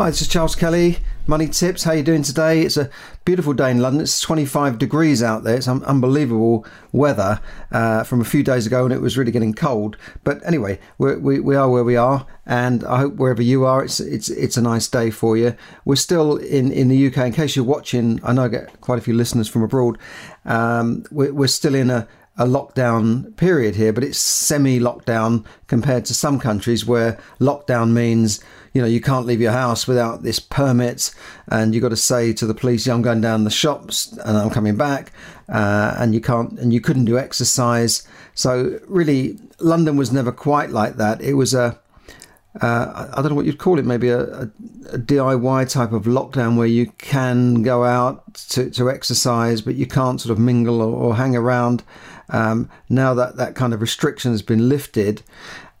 Hi, this is Charles Kelly. Money Tips. How you doing today? It's a beautiful day in London. It's 25 degrees out there. It's un- unbelievable weather uh, from a few days ago, and it was really getting cold. But anyway, we're, we we are where we are, and I hope wherever you are, it's it's it's a nice day for you. We're still in in the UK. In case you're watching, I know I get quite a few listeners from abroad. Um, we're, we're still in a a lockdown period here, but it's semi lockdown compared to some countries where lockdown means you know you can't leave your house without this permit and you've got to say to the police i'm going down the shops and i'm coming back uh, and you can't and you couldn't do exercise so really london was never quite like that it was a uh, I don't know what you'd call it, maybe a, a, a, DIY type of lockdown where you can go out to, to exercise, but you can't sort of mingle or, or hang around. Um, now that that kind of restriction has been lifted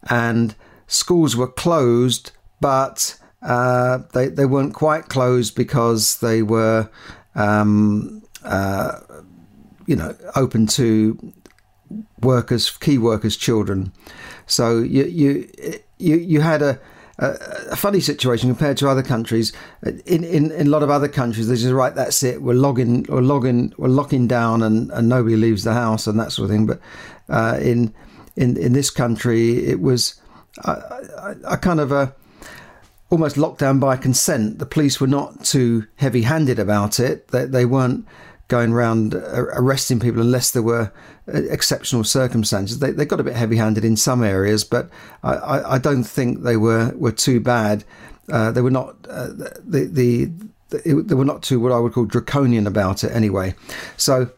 and schools were closed but uh, they they weren't quite closed because they were, um, uh, you know, open to workers, key workers' children. So you you you you had a. A, funny situation compared to other countries. In, in, in a lot of other countries, they just right. That's it. We're logging, we're logging, we're locking down, and, and nobody leaves the house and that sort of thing. But uh, in in in this country, it was a, a, a kind of a almost locked down by consent. The police were not too heavy handed about it. They, they weren't going around arresting people unless there were uh, exceptional circumstances. They, they got a bit heavy handed in some areas, but I, I, don't think they were, were too bad. Uh, they were not uh, the, the, the they were not too what I would call draconian about it anyway. So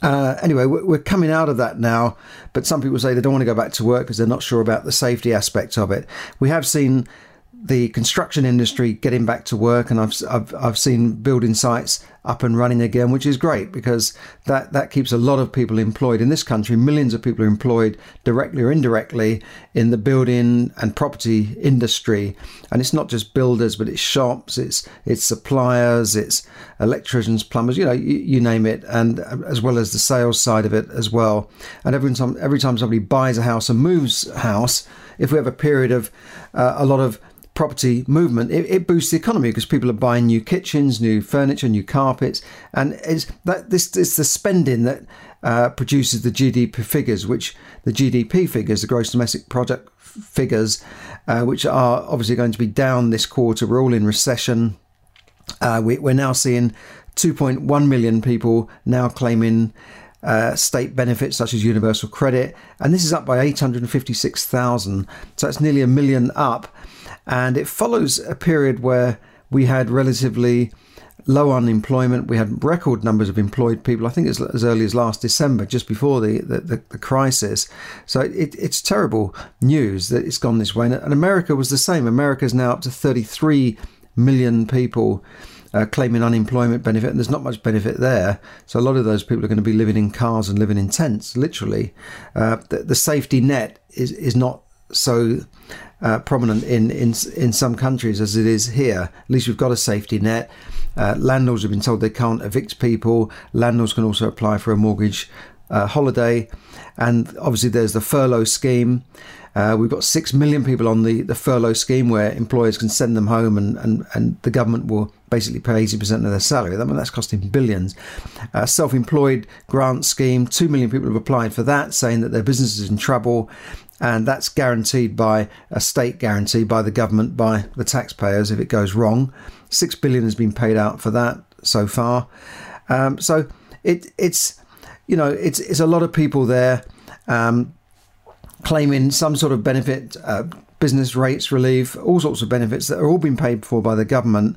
uh, anyway, we're coming out of that now, but some people say they don't want to go back to work because they're not sure about the safety aspect of it. We have seen the construction industry getting back to work, and I've, I've I've seen building sites up and running again, which is great because that that keeps a lot of people employed in this country. Millions of people are employed directly or indirectly in the building and property industry, and it's not just builders, but it's shops, it's it's suppliers, it's electricians, plumbers, you know, you, you name it, and as well as the sales side of it as well. And every time every time somebody buys a house and moves house, if we have a period of uh, a lot of property movement, it, it, boosts the economy because people are buying new kitchens, new furniture, new carpets, and it's that this is the spending that uh, produces the GDP figures, which the GDP figures, the gross domestic product figures, uh, which are obviously going to be down this quarter. We're all in recession. Uh, we, we're now seeing 2.1 million people now claiming. Uh, state benefits such as universal credit, and this is up by 856,000. So that's nearly a million up and it follows a period where we had relatively low unemployment. We had record numbers of employed people. I think as, as early as last December, just before the, the, the, the crisis. So it, it's terrible news that it's gone this way. And America was the same. America is now up to 33 million people. Uh, claiming unemployment benefit, and there's not much benefit there. So a lot of those people are going to be living in cars and living in tents, literally. Uh, the, the, safety net is is not so uh, prominent in, in in some countries as it is here. At least we've got a safety net. Uh, landlords have been told they can't evict people. Landlords can also apply for a mortgage uh, holiday, and obviously there's the furlough scheme. Uh, we've got six million people on the, the furlough scheme where employers can send them home and, and, and the government will basically pay 80% of their salary. I mean, that's costing billions. Uh, Self employed grant scheme, 2 million people have applied for that, saying that their business is in trouble and that's guaranteed by a state guarantee by the government, by the taxpayers if it goes wrong. Six billion has been paid out for that so far. Um, so it, it's you know it's it's a lot of people there um, claiming some sort of benefit, uh, business rates relief, all sorts of benefits that are all being paid for by the government.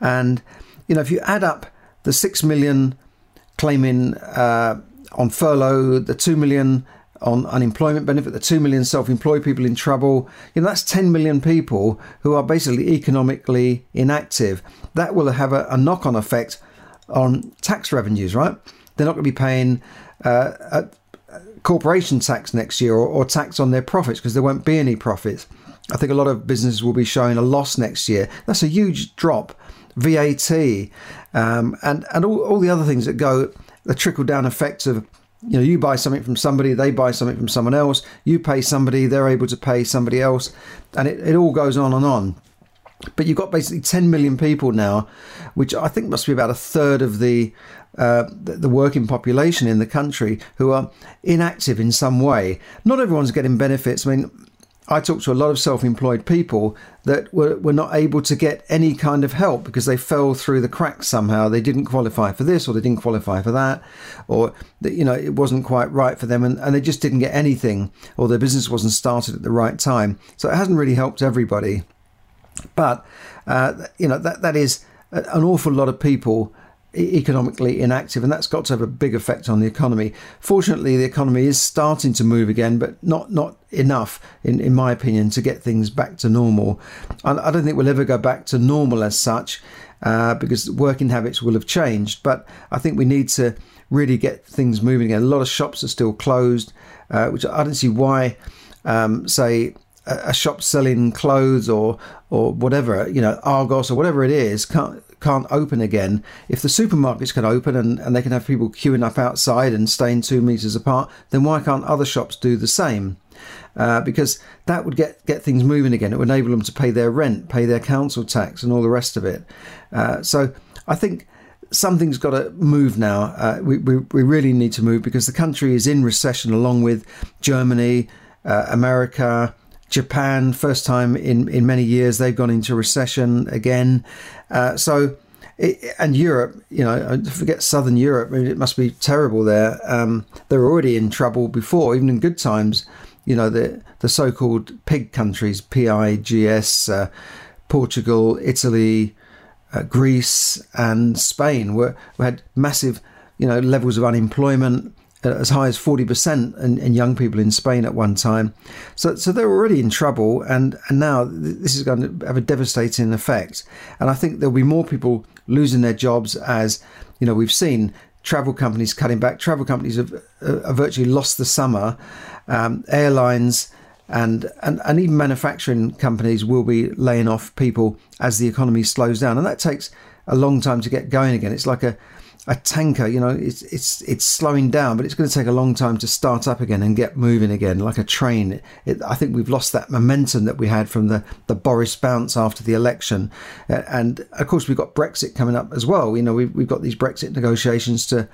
And you know if you add up the six million claiming uh, on furlough, the two million on unemployment benefit, the 2 million self employed people in trouble. You know, that's 10 million people who are basically economically inactive. That will have a, a knock on effect on tax revenues, right? They're not going to be paying uh, corporation tax next year or, or tax on their profits because there won't be any profits. I think a lot of businesses will be showing a loss next year. That's a huge drop. VAT um, and and all, all the other things that go the trickle down effects of you know you buy something from somebody they buy something from someone else you pay somebody they're able to pay somebody else and it, it all goes on and on but you've got basically 10 million people now which i think must be about a third of the uh, the working population in the country who are inactive in some way not everyone's getting benefits i mean I talked to a lot of self employed people that were, were not able to get any kind of help because they fell through the cracks somehow. They didn't qualify for this or they didn't qualify for that, or, that, you know, it wasn't quite right for them and, and they just didn't get anything or their business wasn't started at the right time. So it hasn't really helped everybody. But, uh, you know, that, that is an awful lot of people economically inactive, and that's got to have a big effect on the economy. Fortunately, the economy is starting to move again, but not not enough, in, in my opinion, to get things back to normal. I, I don't think we'll ever go back to normal as such, uh, because working habits will have changed. But I think we need to really get things moving again. A lot of shops are still closed, uh, which I don't see why. Um, say a shop selling clothes or or whatever, you know, Argos or whatever it is, can't can't open again, if the supermarkets can open and, and they can have people queuing up outside and staying two meters apart, then why can't other shops do the same? Uh, because that would get, get things moving again. It would enable them to pay their rent, pay their council tax, and all the rest of it. Uh, so I think something's got to move now. Uh, we, we, we, really need to move because the country is in recession along with Germany, uh, America, Japan, first time in, in many years, they've gone into recession again. Uh, so, it, and Europe, you know, forget Southern Europe, I it must be terrible there. Um, they're already in trouble before, even in good times. You know, the, the so called pig countries, PIGS, uh, Portugal, Italy, uh, Greece, and Spain were had massive, you know, levels of unemployment as high as 40% in, in, young people in Spain at one time. So, so they're already in trouble, and, and now this is going to have a devastating effect. And I think there'll be more people losing their jobs as, you know, we've seen travel companies cutting back. Travel companies have, uh, have virtually lost the summer. Um, airlines and, and, and even manufacturing companies will be laying off people as the economy slows down. And that takes a long time to get going again. It's like a a tanker, you know, it's it's it's slowing down, but it's going to take a long time to start up again and get moving again, like a train. It, I think we've lost that momentum that we had from the the Boris bounce after the election, and of course we've got Brexit coming up as well. You know, we've we've got these Brexit negotiations to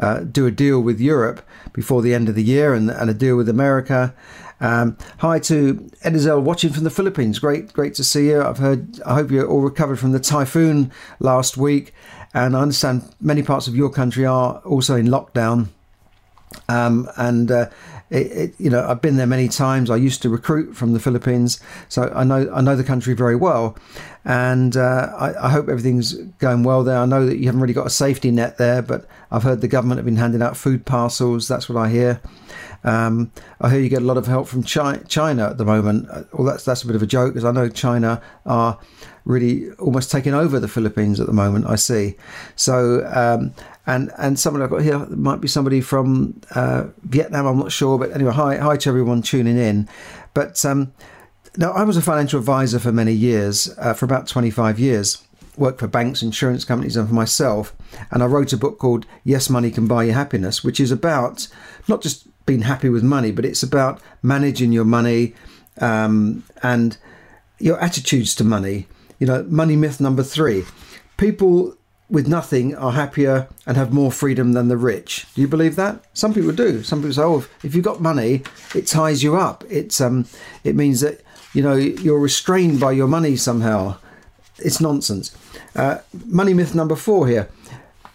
uh, do a deal with Europe before the end of the year, and and a deal with America. Um, hi to Edizel watching from the Philippines. Great, great to see you. I've heard. I hope you're all recovered from the typhoon last week. And I understand many parts of your country are also in lockdown. Um, and uh, it, it, you know, I've been there many times. I used to recruit from the Philippines, so I know I know the country very well, and uh, I, I, hope everything's going well there. I know that you haven't really got a safety net there, but I've heard the government have been handing out food parcels. That's what I hear. Um, I hear you get a lot of help from China, China at the moment. Uh, well, that's that's a bit of a joke because I know China are really almost taking over the Philippines at the moment. I see. So um, and and someone I've got here might be somebody from uh, Vietnam. I'm not sure, but anyway, hi hi to everyone tuning in. But um, now I was a financial advisor for many years, uh, for about 25 years. Worked for banks, insurance companies, and for myself. And I wrote a book called Yes, Money Can Buy You Happiness, which is about not just being happy with money, but it's about managing your money um, and your attitudes to money you know, money myth number three people with nothing are happier and have more freedom than the rich. Do you believe that? Some people do. Some people say, "Oh, if you've got money, it ties you up. It's um, it means that you know you're restrained by your money somehow." It's nonsense. Uh, money myth number four here: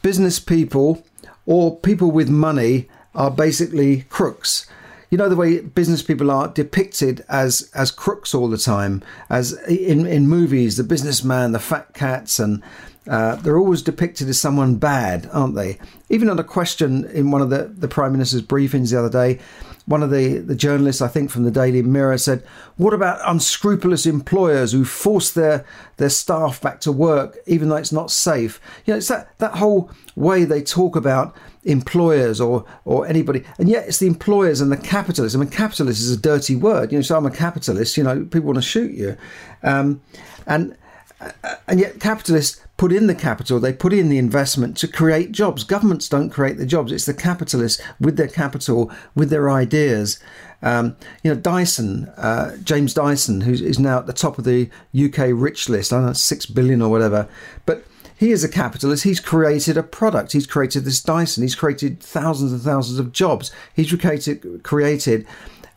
business people or people with money are basically crooks you know the way business people are depicted as as crooks all the time, as in in movies, the businessman, the fat cats, and uh, they're always depicted as someone bad, aren't they? Even on a question in one of the, the Prime Minister's briefings the other day, one of the, the journalists, I think, from the Daily Mirror said, What about unscrupulous employers who force their, their staff back to work even though it's not safe? You know, it's that, that whole way they talk about employers or or anybody. And yet it's the employers and the capitalists. I mean capitalist is a dirty word. You know so i'm a capitalist you know people want to shoot you. Um, and and yet capitalists put in the capital, they put in the investment to create jobs. Governments don't create the jobs, it's the capitalists with their capital, with their ideas. Um, you know, Dyson, uh, James Dyson, who is now at the top of the UK rich list, I don't know, six billion or whatever, but he is a capitalist. He's created a product. He's created this Dyson. He's created thousands and thousands of jobs. He's created, created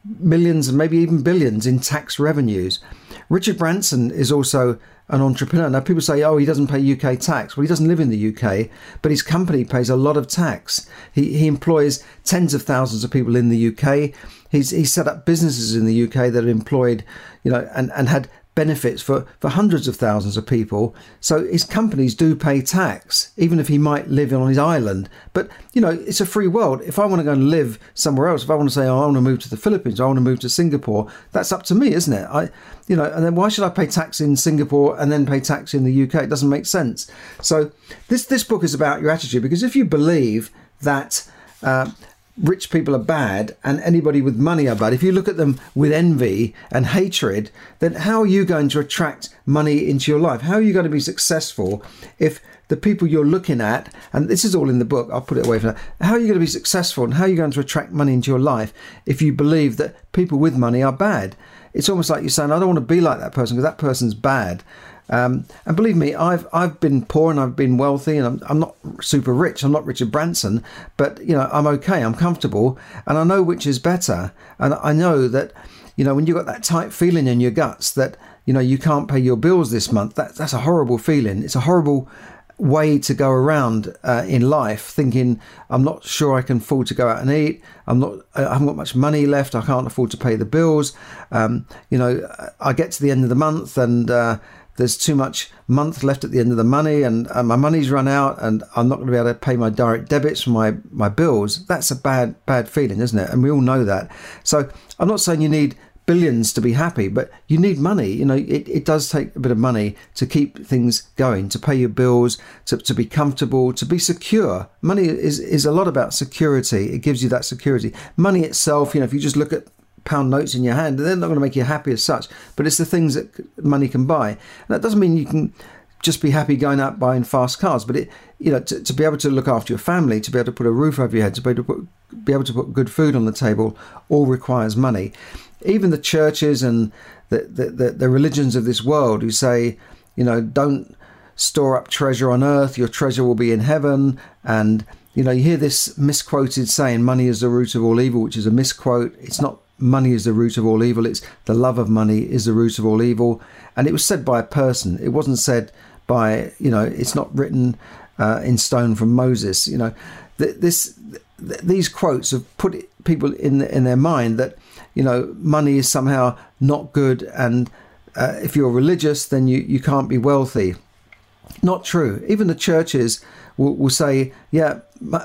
millions and maybe even billions in tax revenues. Richard Branson is also an entrepreneur. Now, people say, oh, he doesn't pay UK tax. Well, he doesn't live in the UK, but his company pays a lot of tax. He, he employs tens of thousands of people in the UK. He's, he's set up businesses in the UK that have employed, you know, and, and had benefits for, for hundreds of thousands of people. So his companies do pay tax, even if he might live on his island. But, you know, it's a free world. If I want to go and live somewhere else, if I want to say, oh, I want to move to the Philippines, I want to move to Singapore, that's up to me, isn't it? I, you know, and then why should I pay tax in Singapore and then pay tax in the UK? It doesn't make sense. So this, this book is about your attitude because if you believe that uh, rich people are bad and anybody with money are bad, if you look at them with envy and hatred, then how are you going to attract money into your life? How are you going to be successful if the people you're looking at, and this is all in the book, I'll put it away for that. How are you going to be successful and how are you going to attract money into your life if you believe that people with money are bad? It's almost like you're saying, I don't want to be like that person because that person's bad. Um, and believe me, I've I've been poor and I've been wealthy, and I'm, I'm not super rich. I'm not Richard Branson, but you know I'm okay. I'm comfortable, and I know which is better. And I know that you know when you've got that tight feeling in your guts that you know you can't pay your bills this month. That that's a horrible feeling. It's a horrible way to go around uh, in life thinking I'm not sure I can afford to go out and eat. I'm not. I haven't got much money left. I can't afford to pay the bills. Um, you know, I get to the end of the month and uh, there's too much month left at the end of the money and, and my money's run out and I'm not going to be able to pay my direct debits for my, my bills, that's a bad, bad feeling, isn't it? And we all know that. So I'm not saying you need billions to be happy, but you need money. You know, it, it does take a bit of money to keep things going, to pay your bills, to, to be comfortable, to be secure. Money is, is a lot about security. It gives you that security. Money itself, you know, if you just look at pound notes in your hand, they're not going to make you happy as such. But it's the things that money can buy. And that doesn't mean you can just be happy going out buying fast cars, but it, you know, to, to be able to look after your family, to be able to put a roof over your head, to be able to put, be able to put good food on the table, all requires money. Even the churches and the, the, the, the religions of this world who say, you know, don't store up treasure on earth, your treasure will be in heaven, and you know, you hear this misquoted saying, money is the root of all evil, which is a misquote. It's not money is the root of all evil. It's the love of money is the root of all evil. And it was said by a person. It wasn't said by, you know, it's not written uh, in stone from Moses. You know, this these quotes have put people in in their mind that you know money is somehow not good, and uh, if you're religious, then you you can't be wealthy. Not true. Even the churches will, will say, yeah,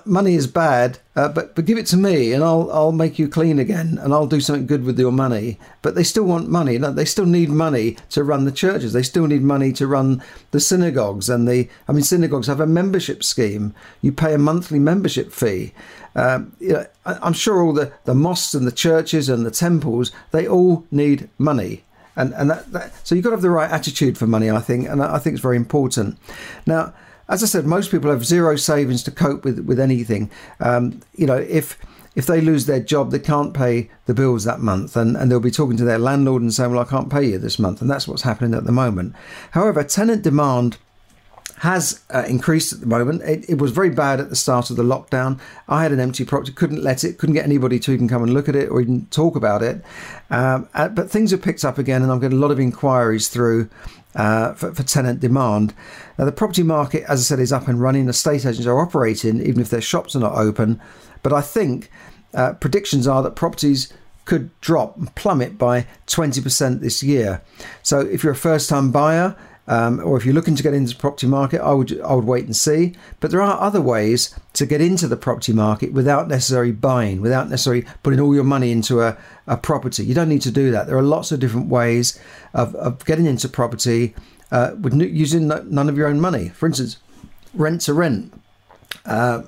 money is bad, uh, but but give it to me, and I'll I'll make you clean again, and I'll do something good with your money. But they still want money. They still need money to run the churches. They still need money to run the synagogues, and the I mean synagogues have a membership scheme. You pay a monthly membership fee. Um, you know, I'm sure all the, the mosques and the churches and the temples they all need money and and that, that, so you've got to have the right attitude for money i think and i think it's very important now as I said, most people have zero savings to cope with with anything. Um, you know, if if they lose their job, they can't pay the bills that month, and, and they'll be talking to their landlord and saying, "Well, I can't pay you this month," and that's what's happening at the moment. However, tenant demand has uh, increased at the moment. It, it, was very bad at the start of the lockdown. I had an empty property, couldn't let it, couldn't get anybody to even come and look at it or even talk about it. Um, uh, but things have picked up again, and I'm getting a lot of inquiries through uh, for, for, tenant demand. Now, the property market, as I said, is up and running. Estate agents are operating, even if their shops are not open. But I think uh, predictions are that properties could drop and plummet by 20% this year. So, if you're a first time buyer um, or if you're looking to get into the property market, I would I would wait and see. But there are other ways to get into the property market without necessarily buying, without necessarily putting all your money into a, a property. You don't need to do that. There are lots of different ways of, of getting into property uh, with using none of your own money. For instance, rent to rent, uh,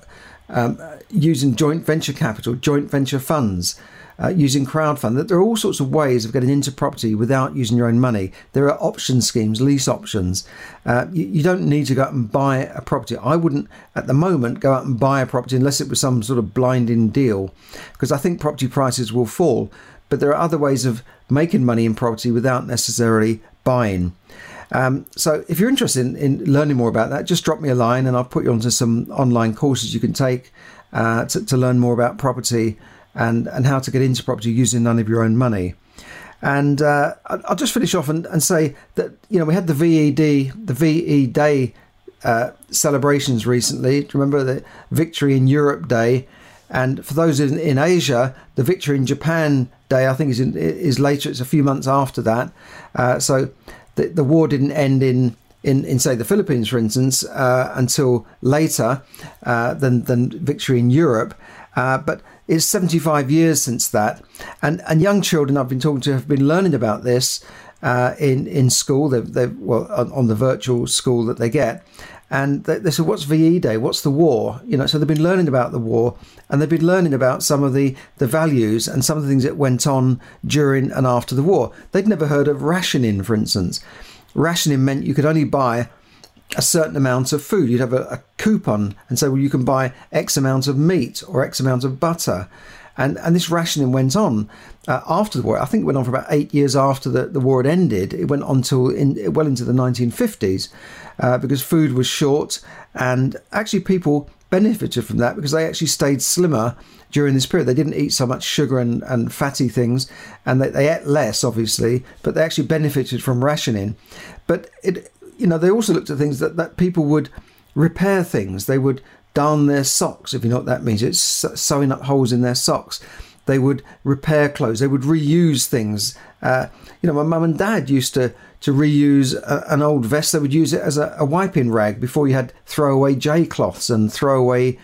um, using joint venture capital, joint venture funds uh, using crowdfund. There are all sorts of ways of getting into property without using your own money. There are option schemes, lease options. Uh, you, you, don't need to go out and buy a property. I wouldn't, at the moment, go out and buy a property unless it was some sort of blinding deal, because I think property prices will fall. But there are other ways of making money in property without necessarily buying. Um, so if you're interested in, in, learning more about that, just drop me a line and I'll put you onto some online courses you can take uh, to, to, learn more about property and, and how to get into property using none of your own money. And uh, I'll just finish off and, and, say that, you know, we had the VED, the VE Day uh, celebrations recently. Do you remember the Victory in Europe Day? And for those in, in Asia, the Victory in Japan Day, I think, is, in, is later. It's a few months after that. Uh, so the, the war didn't end in in, in say the Philippines, for instance, uh, until later uh, than than victory in Europe. Uh, but it's 75 years since that, and and young children I've been talking to have been learning about this uh, in in school. They they well on, on, the virtual school that they get, and they, they, said, "What's VE Day? What's the war?" You know, so they've been learning about the war, and they've been learning about some of the the values and some of the things that went on during and after the war. They'd never heard of rationing, for instance. Rationing meant you could only buy a certain amount of food. You'd have a, a, coupon and say, well, you can buy X amount of meat or X amount of butter. And, and this rationing went on uh, after the war. I think it went on for about eight years after the, the war had ended. It went on till in, well into the 1950s uh, because food was short. And actually, people benefited from that because they actually stayed slimmer during this period. They didn't eat so much sugar and, and fatty things, and they, they ate less, obviously, but they actually benefited from rationing. But it, you know, they also looked at things that, that people would repair things. They would darn their socks, if you know what that means. It's sewing up holes in their socks. They would repair clothes. They would reuse things. Uh, you know, my mum and dad used to to reuse a, an old vest. They would use it as a, a wiping rag before you had throwaway J cloths and throwaway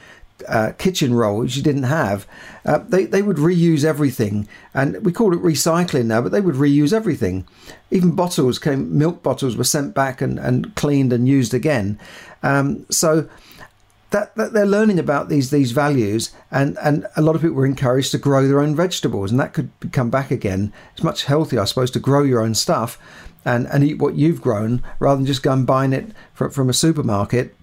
uh, kitchen roll, which you didn't have, uh, they, they would reuse everything. And we call it recycling now, but they would reuse everything. Even bottles came, milk bottles were sent back and, and cleaned and used again. Um, so that, that, they're learning about these these values, and, and a lot of people were encouraged to grow their own vegetables, and that could come back again. It's much healthier, I suppose, to grow your own stuff and, and eat what you've grown rather than just go and buying it from, from a supermarket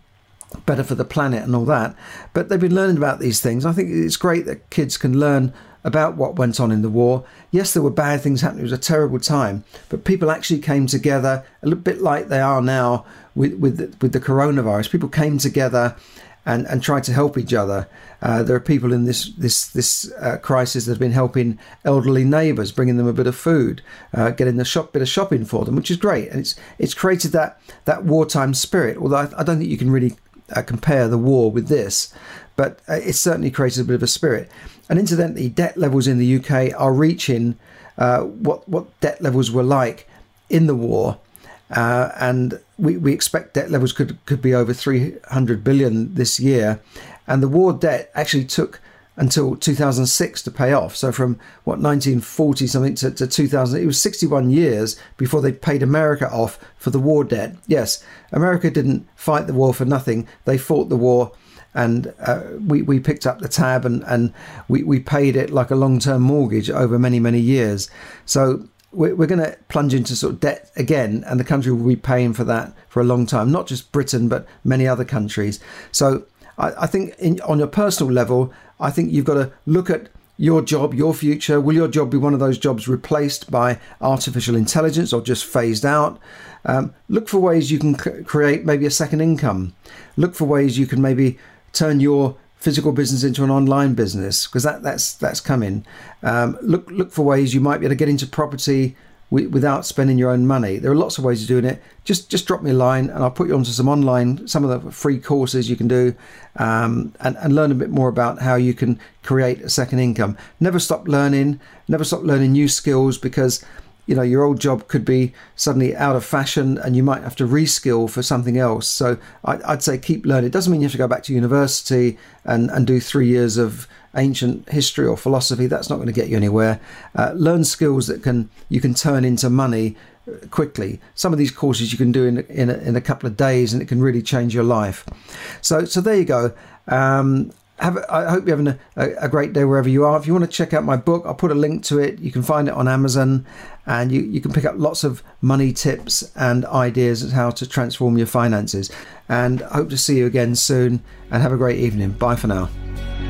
better for the planet and all that. But they've been learning about these things. I think it's great that kids can learn about what went on in the war. Yes, there were bad things happening. It was a terrible time, but people actually came together a little bit like they are now with with the, with the coronavirus. People came together and, and tried to help each other. Uh, there are people in this this this uh, crisis that have been helping elderly neighbours, bringing them a bit of food, uh, getting a shop bit of shopping for them, which is great. And it's it's created that that wartime spirit. Although I, I don't think you can really uh, compare the war with this, but uh, it's certainly created a bit of a spirit. And incidentally, debt levels in the UK are reaching uh, what what debt levels were like in the war, uh, and we, we expect debt levels could could be over 300 billion this year, and the war debt actually took until 2006 to pay off. So from what 1940 something to, to 2000, it was 61 years before they paid America off for the war debt. Yes, America didn't fight the war for nothing. They fought the war and uh, we, we picked up the tab and, and we, we paid it like a long-term mortgage over many, many years. So we're, we're going to plunge into sort of debt again and the country will be paying for that for a long time, not just Britain, but many other countries. So I, I think in, on your personal level, I think you've got to look at your job, your future. Will your job be one of those jobs replaced by artificial intelligence or just phased out? Um, look for ways you can c- create maybe a second income. Look for ways you can maybe turn your physical business into an online business because that, that's that's coming. Um, look look for ways you might be able to get into property without spending your own money. There are lots of ways of doing it. Just just drop me a line and I'll put you onto some online, some of the free courses you can do um, and, and learn a bit more about how you can create a second income. Never stop learning, never stop learning new skills because you know your old job could be suddenly out of fashion and you might have to reskill for something else so I, would say keep learning it doesn't mean you have to go back to university and, and do three years of ancient history or philosophy that's not going to get you anywhere uh, learn skills that can you can turn into money uh, quickly some of these courses you can do in, in, a, in a couple of days and it can really change your life so so there you go um, have, I hope you're having a, a, great day wherever you are. If you want to check out my book, I'll put a link to it. You can find it on Amazon and you, you can pick up lots of money tips and ideas as how to transform your finances. And hope to see you again soon and have a great evening. Bye for now.